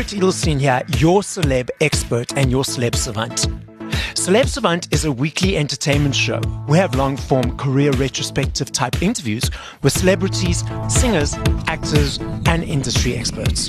Barrett Edelstein here, your celeb expert and your celeb savant. Celeb Savant is a weekly entertainment show. We have long form career retrospective type interviews with celebrities, singers, actors, and industry experts.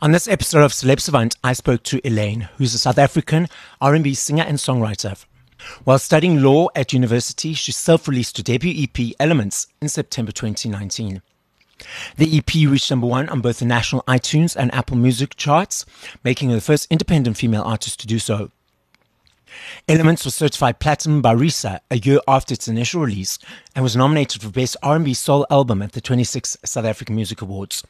On this episode of Celeb Savant, I spoke to Elaine, who's a South African R&B singer and songwriter. While studying law at university, she self-released her debut EP, Elements, in September 2019. The EP reached number one on both the national iTunes and Apple Music charts, making her the first independent female artist to do so. Elements was certified platinum by RISA a year after its initial release and was nominated for Best R&B Soul Album at the 26th South African Music Awards.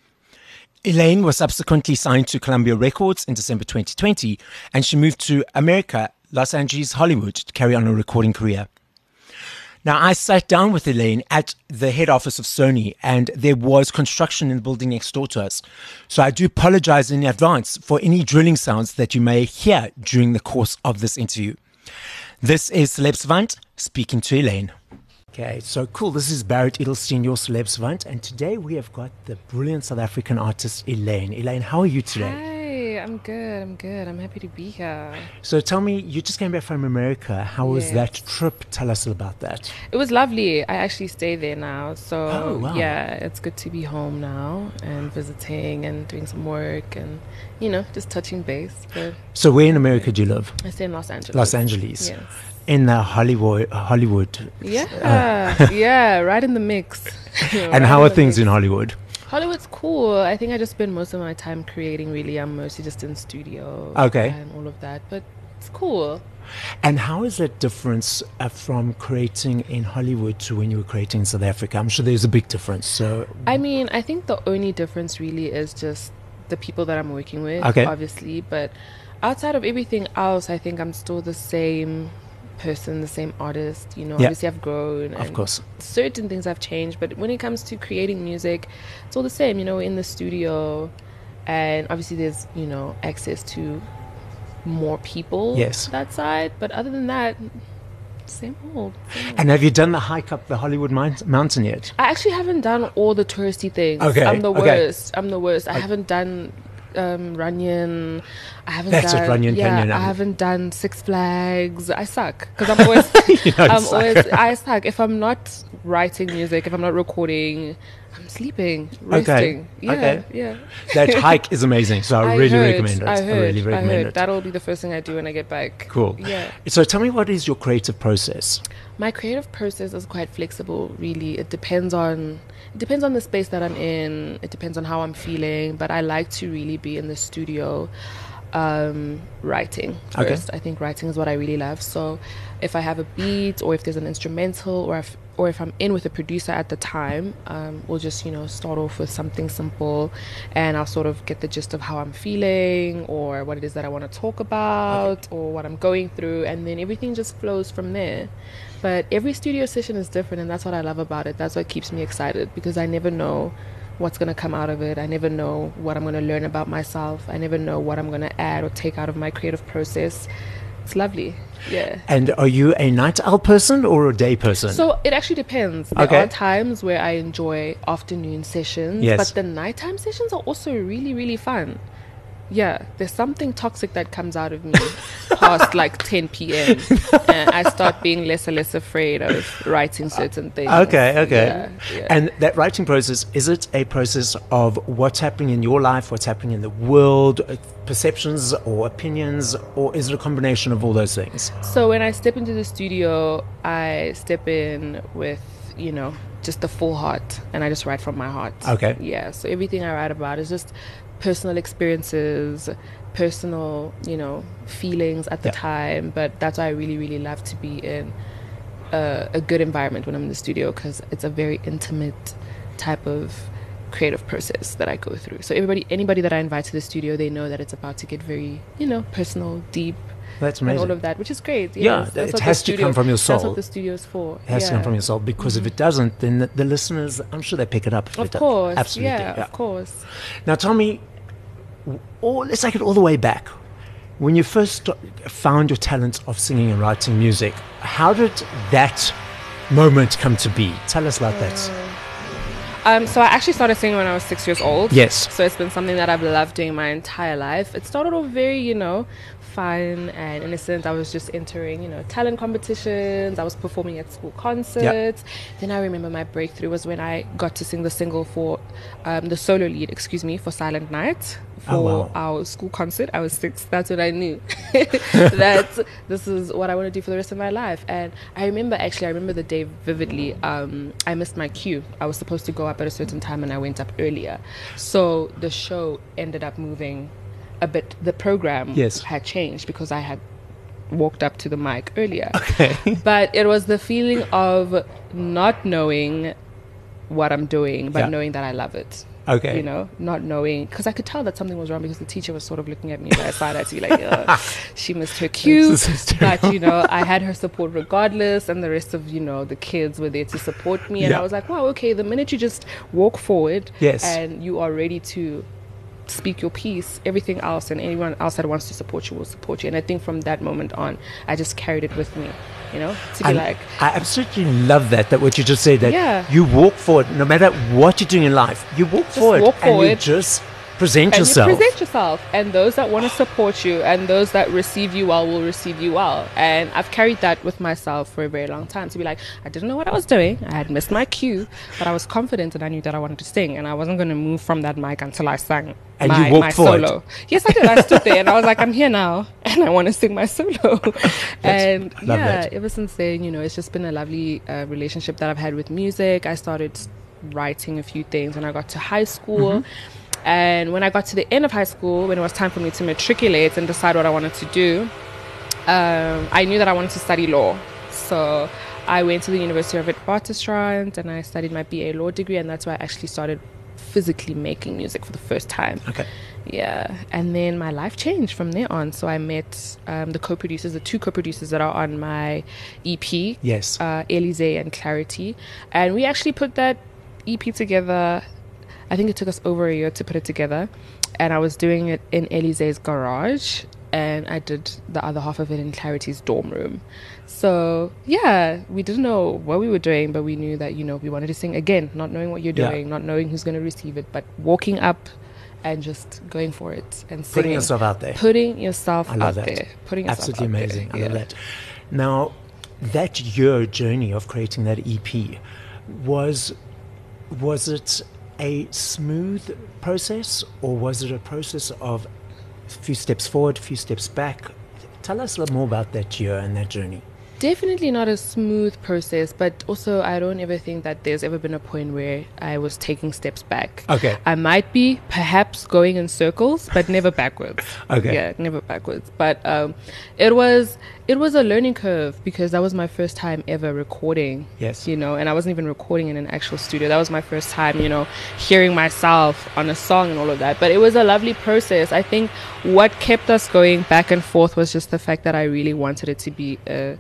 Elaine was subsequently signed to Columbia Records in December 2020, and she moved to America, Los Angeles, Hollywood to carry on her recording career. Now, I sat down with Elaine at the head office of Sony, and there was construction in the building next door to us. So I do apologize in advance for any drilling sounds that you may hear during the course of this interview. This is Celeb Savant speaking to Elaine. Okay, so cool. This is Barrett Edelstein, your celeb savant, and today we have got the brilliant South African artist Elaine. Elaine, how are you today? Hi, I'm good. I'm good. I'm happy to be here. So tell me, you just came back from America. How was that trip? Tell us about that. It was lovely. I actually stay there now, so Oh, wow. yeah, it's good to be home now and visiting and doing some work and you know just touching base. But So where in America do you live? I stay in Los Angeles. Los Angeles. Yes. In the Hollywood, Hollywood. Yeah, oh. yeah, right in the mix. And how are things in Hollywood? Hollywood's cool. I think I just spend most of my time creating. Really, I'm mostly just in studio. Okay. And all of that, but it's cool. And how is that difference uh, from creating in Hollywood to when you were creating in South Africa? I'm sure there's a big difference. So I mean, I think the only difference really is just the people that I'm working with, Okay. obviously. But outside of everything else, I think I'm still the same person, the same artist. You know, Yeah. obviously I've grown. Of course. Certain things have changed, but when it comes to creating music, it's all the same. You know, in the studio, and obviously there's you know access to more people. Yes. That side, but other than that, same old. Same old. and have you done the hike up the Hollywood mount- mountain yet? I actually haven't done all the touristy things. Okay, I'm the okay. worst. I'm the worst. I haven't done um, Runyon. I haven't That's done Runyon yeah, Canyon, I um, haven't done Six Flags. I suck because I'm always I'm suck. always I suck if I'm not writing music. If I'm not recording, I'm sleeping, resting. Yeah, okay. yeah. That hike is amazing. So I, really heard, recommend it. I heard. really I heard. it. That'll be the first thing I do when I get back. Cool. Yeah. So tell me, what is your creative process? my creative process is quite flexible really it depends on it depends on the space that i'm in it depends on how i'm feeling but i like to really be in the studio um, writing Okay. first i think writing is what i really love so if i have a beat or if there's an instrumental or if or if i'm in with a producer at the time um, we'll just you know start off with something simple and i'll sort of get the gist of how i'm feeling or what it is that i want to talk about or what i'm going through and then everything just flows from there. But every studio session is different and that's what i love about it. That's what keeps me excited because i never know what's going to come out of it. I never know what i'm going to learn about myself. I never know what i'm going to add or take out of my creative process it's lovely yeah And are you a night owl person or a day person? so it actually depends. There Okay. are times where I enjoy afternoon sessions, Yes. but the nighttime sessions are also really, really fun. Yeah, there's something toxic that comes out of me past like 10 p.m. and I start being less and less afraid of writing certain things. Okay, okay. Yeah, yeah. And that writing process, is it a process of what's happening in your life, what's happening in the world, uh, perceptions or opinions, or is it a combination of all those things? So when I step into the studio, I step in with, you know, just the full heart and I just write from my heart. Okay. Yeah. So everything I write about is just personal experiences, personal, you know, feelings at the Yeah. time. But that's why I really, really love to be in a, a good environment when I'm in the studio because it's a very intimate type of creative process that I go through. So everybody, anybody that I invite to the studio, they know that it's about to get very, you know, personal, deep, That's and all of that, which is great. Yeah, yes. it That's what the has to come from your soul. That's what the studio's for. It has to come from your soul because if mm-hmm. it doesn't, then the, the listeners, I'm sure they pick it up. If Of it does. course, Absolutely. yeah, yeah. of course. Now, tell me, w- all, let's take it all the way back. When you first found your talent of singing and writing music, how did that moment come to be? Tell us about that. Um, so I actually started singing when I was six years old. Yes. So it's been something that I've loved doing my entire life. It started off very, you know, fun and innocent. I was just entering, you know, talent competitions. I was performing at school concerts. Then I remember my breakthrough was when I got to sing the single for um, the solo lead, excuse me, for Silent Night for Oh, wow. our school concert. I was six. That's when I knew that this is what I want to do for the rest of my life. And I remember actually, I remember the day vividly. Um, I missed my cue. I was supposed to go up at a certain time, and I went up earlier. So the show ended up moving a bit. The program Yes. had changed because I had walked up to the mic earlier. Okay. But it was the feeling of not knowing what I'm doing, but Yeah. knowing that I love it Okay. you know, not knowing because I could tell that something was wrong because the teacher was sort of looking at me by side to be like, "Ugh, she missed her cue, This is terrible. but you know, I had her support regardless, and the rest of you know the kids were there to support me, and Yeah. I was like, wow, okay. The minute you just walk forward, Yes. and you are ready to speak your piece, everything else and anyone else that wants to support you will support you. And I think from that moment on, I just carried it with me, you know, to be I, like, I absolutely love that. That what you just said. That Yeah. you walk forward, no matter what you're doing in life. You walk forward walk and you just present and yourself. you present yourself and those that want to support you and those that receive you well will receive you well and i've carried that with myself for a very long time to be like i didn't know what i was doing i had missed my cue but i was confident and i knew that i wanted to sing and i wasn't going to move from that mic until i sang And my, you walked my forward. solo yes i did i stood there and i was like i'm here now and i want to sing my solo and love yeah that. ever since then you know it's just been a lovely uh, relationship that i've had with music i started writing a few things when i got to high school Mm-hmm. And when I got to the end of high school, when it was time for me to matriculate and decide what I wanted to do, um, I knew that I wanted to study law. So I went to the University of Witwatersrand and I studied my BA law degree, and that's where I actually started physically making music for the first time. Okay. Yeah, and then my life changed from there on. So I met um, the co-producers, the two co-producers that are on my EP, Yes. uh, Elise and Clarity, and we actually put that EP together. I think it took us over a year to put it together, and I was doing it in Elise's garage, and I did the other half of it in Clarity's dorm room. So yeah, we didn't know what we were doing, but we knew that you know we wanted to sing again, not knowing what you're Yeah. doing, not knowing who's going to receive it, but walking up and just going for it and singing. Putting yourself out there. Putting yourself out that. there. Putting yourself Absolutely out there. amazing. I Yeah. love that. Now, that year journey of creating that EP was was it a smooth process or was it a process of a few steps forward, a few steps back? Tell us a little more about that year and that journey. Definitely not a smooth process, but also I don't ever think that there's ever been a point where I was taking steps back. Okay. I might be perhaps going in circles, but never backwards. Okay. Yeah, never backwards. But um, it was it was a learning curve because that was my first time ever recording. Yes. You know, and I wasn't even recording in an actual studio. That was my first time, you know, hearing myself on a song and all of that. But it was a lovely process. I think what kept us going back and forth was just the fact that I really wanted it to be a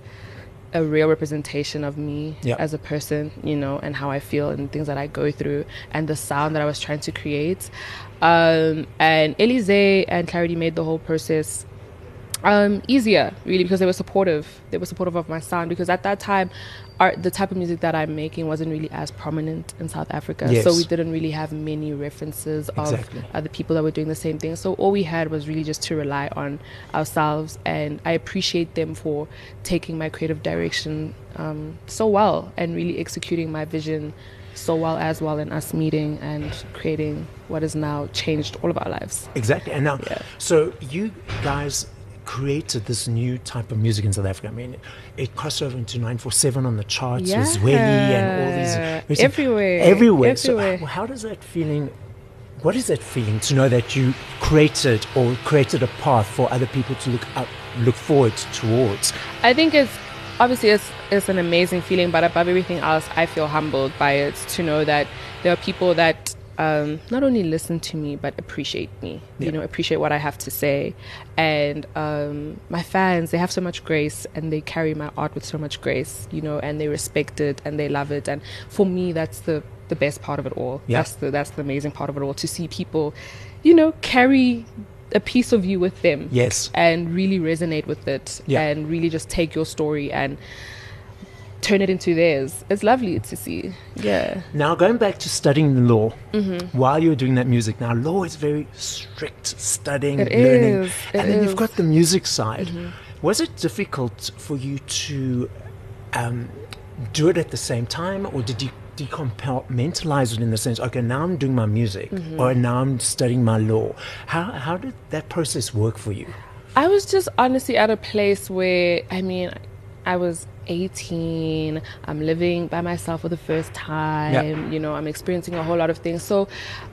a real representation of me Yeah. as a person, you know, and how I feel and things that I go through and the sound that I was trying to create. Um, and Elise and Clarity made the whole process um, easier, really, because they were supportive. They were supportive of my sound because at that time, art, the type of music that I'm making wasn't really as prominent in South Africa. So we didn't really have many references Exactly. of other people that were doing the same thing. So all we had was really just to rely on ourselves, and I appreciate them for taking my creative direction um, so well and really executing my vision so well as well, and us meeting and creating what has now changed all of our lives. Exactly. And now, Yeah. so you guys created this new type of music in South Africa. I mean, it crossed over into 947 on the charts with Zweli and all these. Everywhere. Everywhere. So uh, Everywhere. how, how does that feeling, what is that feeling to know that you created or created a path for other people to look up, look forward towards? I think it's obviously it's it's an amazing feeling, but above everything else, I feel humbled by it to know that there are people that um, not only listen to me but appreciate me. Yeah. You know, appreciate what I have to say, and um, my fans they have so much grace and they carry my art with so much grace. You know, and they respect it and they love it, and for me, that's the the best part of it all. Yeah. That's the that's the amazing part of it all to see people, you know, carry a piece of you with them Yes. and really resonate with it Yeah. and really just take your story and turn it into theirs. It's lovely to see. Yeah. Now, going back to studying the law, Mm-hmm. while you were doing that music, now law is very strict studying, It learning. is, it and then you've. Mm-hmm. got the music side. Was it difficult for you to um, do it at the same time, or did you decompartmentalize it in the sense, okay, now I'm doing my music, Mm-hmm. or now I'm studying my law? How, how did that process work for you? I was just honestly at a place where, I mean, I was 18. I'm living by myself for the first time. You know, I'm experiencing a whole lot of things. So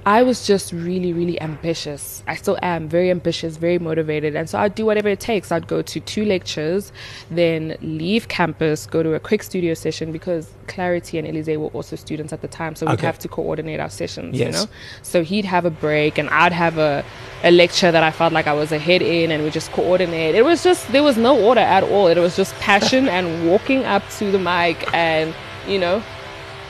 I was just really, really ambitious. I still am very ambitious, very motivated. And so I'd do whatever it takes. I'd go to two lectures, then leave campus, go to a quick studio session because Clarity and Elise were also students at the time. So we'd Okay. have to coordinate our sessions, Yes. you know? So he'd have a break and I'd have a, a lecture that I felt like I was ahead in and we just coordinate. It was just, there was no order at all. It was just passion and walking up to the mic and, you know,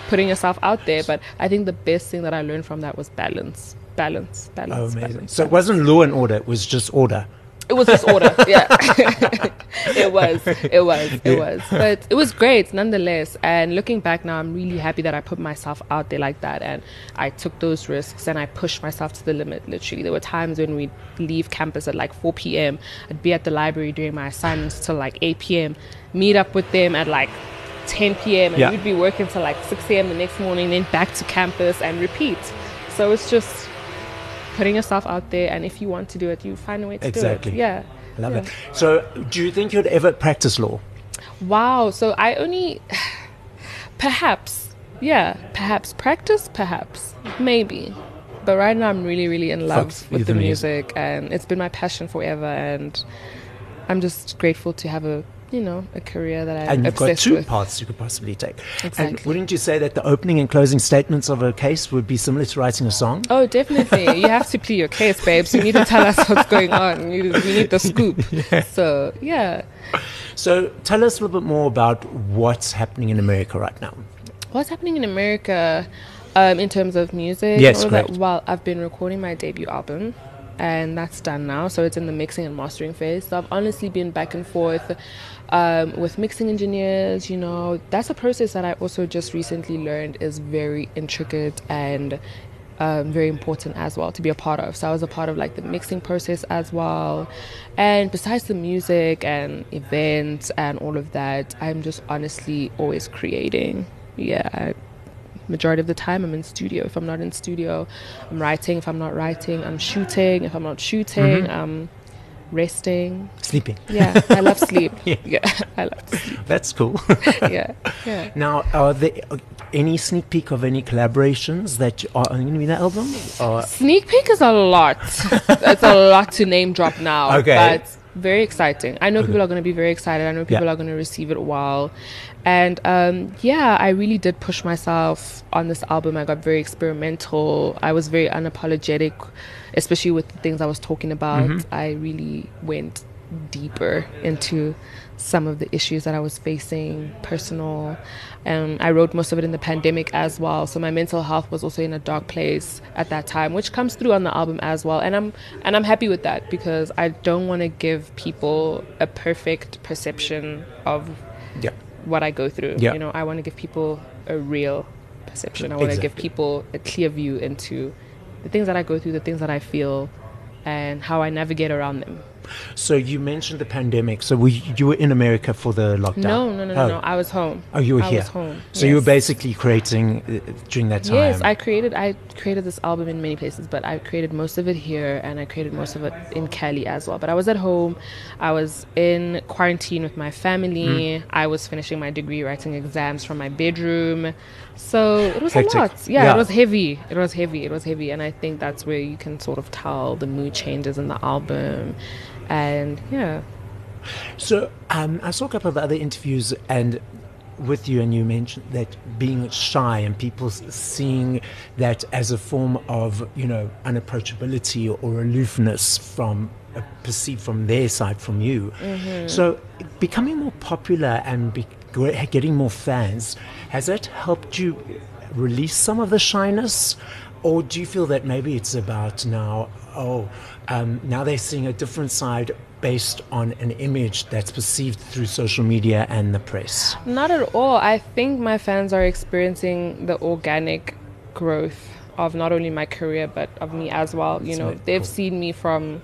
putting yourself out there. But I think the best thing that I learned from that was balance. Balance, balance. Oh, amazing. balance, So it wasn't law and order, it was just order. It was just order. Yeah. it was. It was. It was. But it was great nonetheless. And looking back now, I'm really happy that I put myself out there like that. And I took those risks and I pushed myself to the limit, literally. There were times when we'd leave campus at like 4 p.m., I'd be at the library doing my assignments till like 8 p.m., meet up with them at like 10 p.m., and Yeah. we'd be working till like 6 a.m. the next morning, then back to campus and repeat. So it's just putting yourself out there. And if you want to do it, you find a way to Exactly. do it. Exactly. Yeah. I love Yeah. it. So do you think you'd ever practice law? Wow. So I only, perhaps, yeah, perhaps practice, perhaps, maybe. But right now, I'm really, really in love with the the music. music, and it's been my passion forever. And I'm just grateful to have a, you know, a career that I'm and you've got two with. paths you could possibly take. And Exactly. wouldn't you say that the opening and closing statements of a case would be similar to writing a song? Oh, definitely. you have to plead your case, babes. You need to tell us what's going on. You, we need the scoop. So, yeah. So tell us a little bit more about what's happening in America right now. What's happening in America um, in terms of music? Yes, all. Well, I've been recording my debut album, and that's done now. So it's in the mixing and mastering phase. So I've honestly been back and forth um, with mixing engineers. You know, that's a process that I also just recently learned is very intricate and um, very important as well to be a part of. So I was a part of like the mixing process as well. And besides the music and events and all of that, I'm just honestly always creating. Yeah. I, majority of the time I'm in studio. If I'm not in studio, I'm writing. If I'm not writing, I'm shooting. If I'm not shooting, mm-hmm. I'm resting. Sleeping. Yeah, I love sleep. Yeah. yeah, I love sleep. That's cool. Yeah, yeah. now, are there any sneak peek of any collaborations that are going to be in the album? Or Sneak peek is a lot. it's a lot to name drop now. Okay. But very exciting. I know people are going to be very excited. I know people Yeah. are going to receive it well. And um, yeah, I really did push myself on this album. I got very experimental. I was very unapologetic, especially with the things I was talking about. Mm-hmm. I really went deeper into some of the issues that I was facing, personal. And I wrote most of it in the pandemic as well. So my mental health was also in a dark place at that time, which comes through on the album as well. And I'm and I'm happy with that because I don't want to give people a perfect perception of yeah, what I go through. Yeah. You know, I want to give people a real perception. I want to give people a clear view into the things that I go through, the things that I feel, and how I navigate around them. So you mentioned the pandemic. So we, you were in America for the lockdown? No, no, no, no, Oh. no. I was home. Oh, you were I here. was home. So you were basically creating uh, during that time. Yes, I created I created this album in many places, but I created most of it here and I created most of it in Cali as well. But I was at home, I was in quarantine with my family. Hmm. I was finishing my degree, writing exams from my bedroom. So it was Hectic. a lot. Yeah, Yeah. it was heavy. It was heavy. It was heavy, and I think that's where you can sort of tell the mood changes in the album. And yeah, So um, I saw a couple of other interviews and with you, and you mentioned that being shy and people seeing that as a form of you know unapproachability or aloofness from uh, perceived from their side from you. So becoming more popular and be, getting more fans has that helped you release some of the shyness? Or do you feel that maybe it's about now, oh, um, now they're seeing a different side based on an image that's perceived through social media and the press? Not at all. I think my fans are experiencing the organic growth of not only my career but of me as well. You That's know, they've Cool. seen me from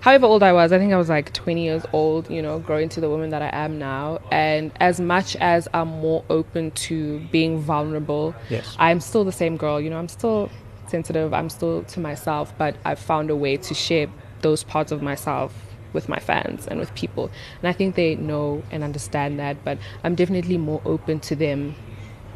however old I was. I think I was like 20 years old, you know, growing to the woman that I am now. And as much as I'm more open to being vulnerable, Yes. I'm still the same girl. You know, I'm still sensitive. I'm still to myself, but I've found a way to share those parts of myself with my fans and with people. And I think they know and understand that, but I'm definitely more open to them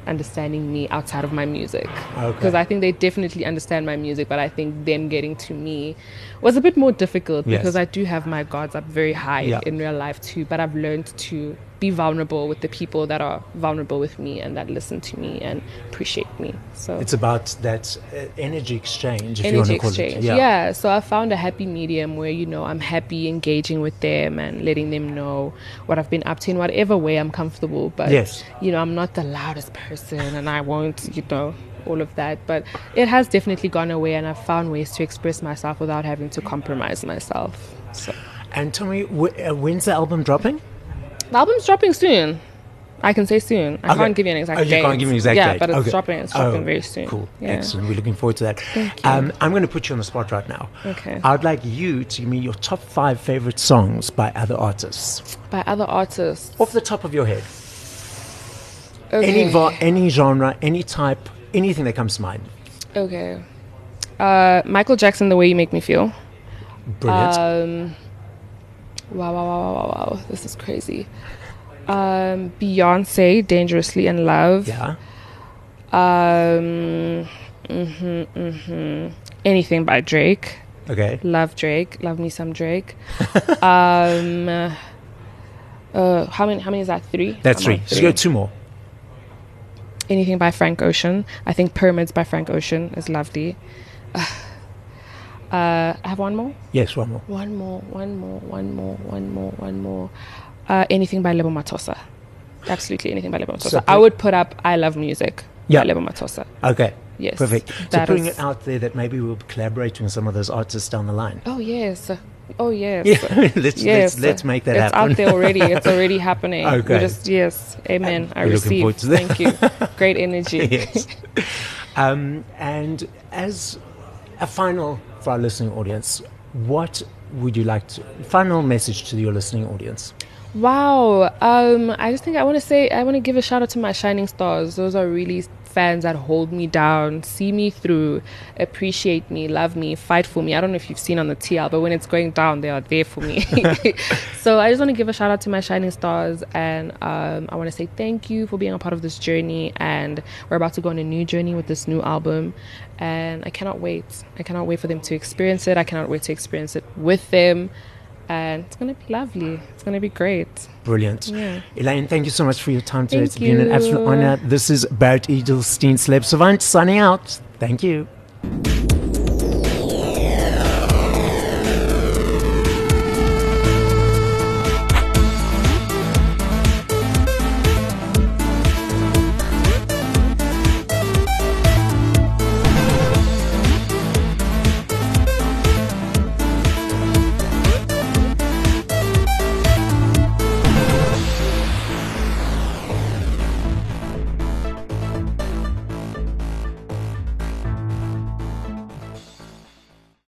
understanding me outside of my music Okay. because I think they definitely understand my music, but I think them getting to me was a bit more difficult Yes. because I do have my guards up very high Yeah. in real life too. But I've learned to be vulnerable with the people that are vulnerable with me and that listen to me and appreciate me. So It's about that uh, energy exchange, if you want energy to call exchange. it. Yeah. So I found a happy medium where you know I'm happy engaging with them and letting them know what I've been up to in whatever way I'm comfortable. But Yes. you know I'm not the loudest person and I won't you know all of that. But it has definitely gone away and I've found ways to express myself without having to compromise myself. So And tell me, uh, when's the album dropping? The album's dropping soon. I can say soon. I Okay. can't give you an exact Oh, you date. can't give me an exact yeah, date. Yeah, but it's Okay. dropping. It's dropping Oh, very soon. Cool. Yeah. Excellent. We're looking forward to that. You. Um, I'm going to put you on the spot right now. Okay. I'd like you to give me your top five favorite songs by other artists. By other artists. Off the top of your head. Okay. Any, va- any genre, any type, anything that comes to mind. Okay. Uh, Michael Jackson, The Way You Make Me Feel. Brilliant. Um, wow, wow, wow, wow, wow, wow. This is crazy. Um, Beyonce, Dangerously in Love. yeah. Um, hmm hmm Anything by Drake. Okay. Love Drake. Love me some Drake. um, uh, how many? How many is that? Three. That's I'm three. you go two more. anything by Frank Ocean. I think Pyramids by Frank Ocean is lovely. Uh, I have one more. Yes, one more. One more. One more. One more. One more. One more. Uh, anything by Lebo Mathosa. Absolutely anything by Lebo Mathosa. So I would put up I Love Music Yeah. by Lebo Mathosa. Okay. Yes, Perfect. So putting it out there that maybe we'll be collaborating with some of those artists down the line. Oh yes. Oh yes. Yeah, let's, Yes. let's let's make that it's happen. It's out there already. It's already happening. We Okay. just yes. Amen. I we're looking forward receive. Thank you. Great energy. yes. Um, and as a final for our listening audience, what would you like to final message to your listening audience? Wow. Um, I just think I want to say I want to give a shout out to my shining stars. Those are really fans that hold me down, see me through, appreciate me, love me, fight for me. I don't know if you've seen on the TL, but when it's going down, they are there for me. so I just want to give a shout out to my shining stars, and um, I want to say thank you for being a part of this journey. And we're about to go on a new journey with this new album, and I cannot wait. I cannot wait for them to experience it. I cannot wait to experience it with them and it's gonna be lovely. It's gonna be great. Brilliant. Yeah. Elaine, thank you so much for your time today. Thank it's been an absolute honor. This is Barrett Edelstein, Celeb Savant, signing out. Thank you.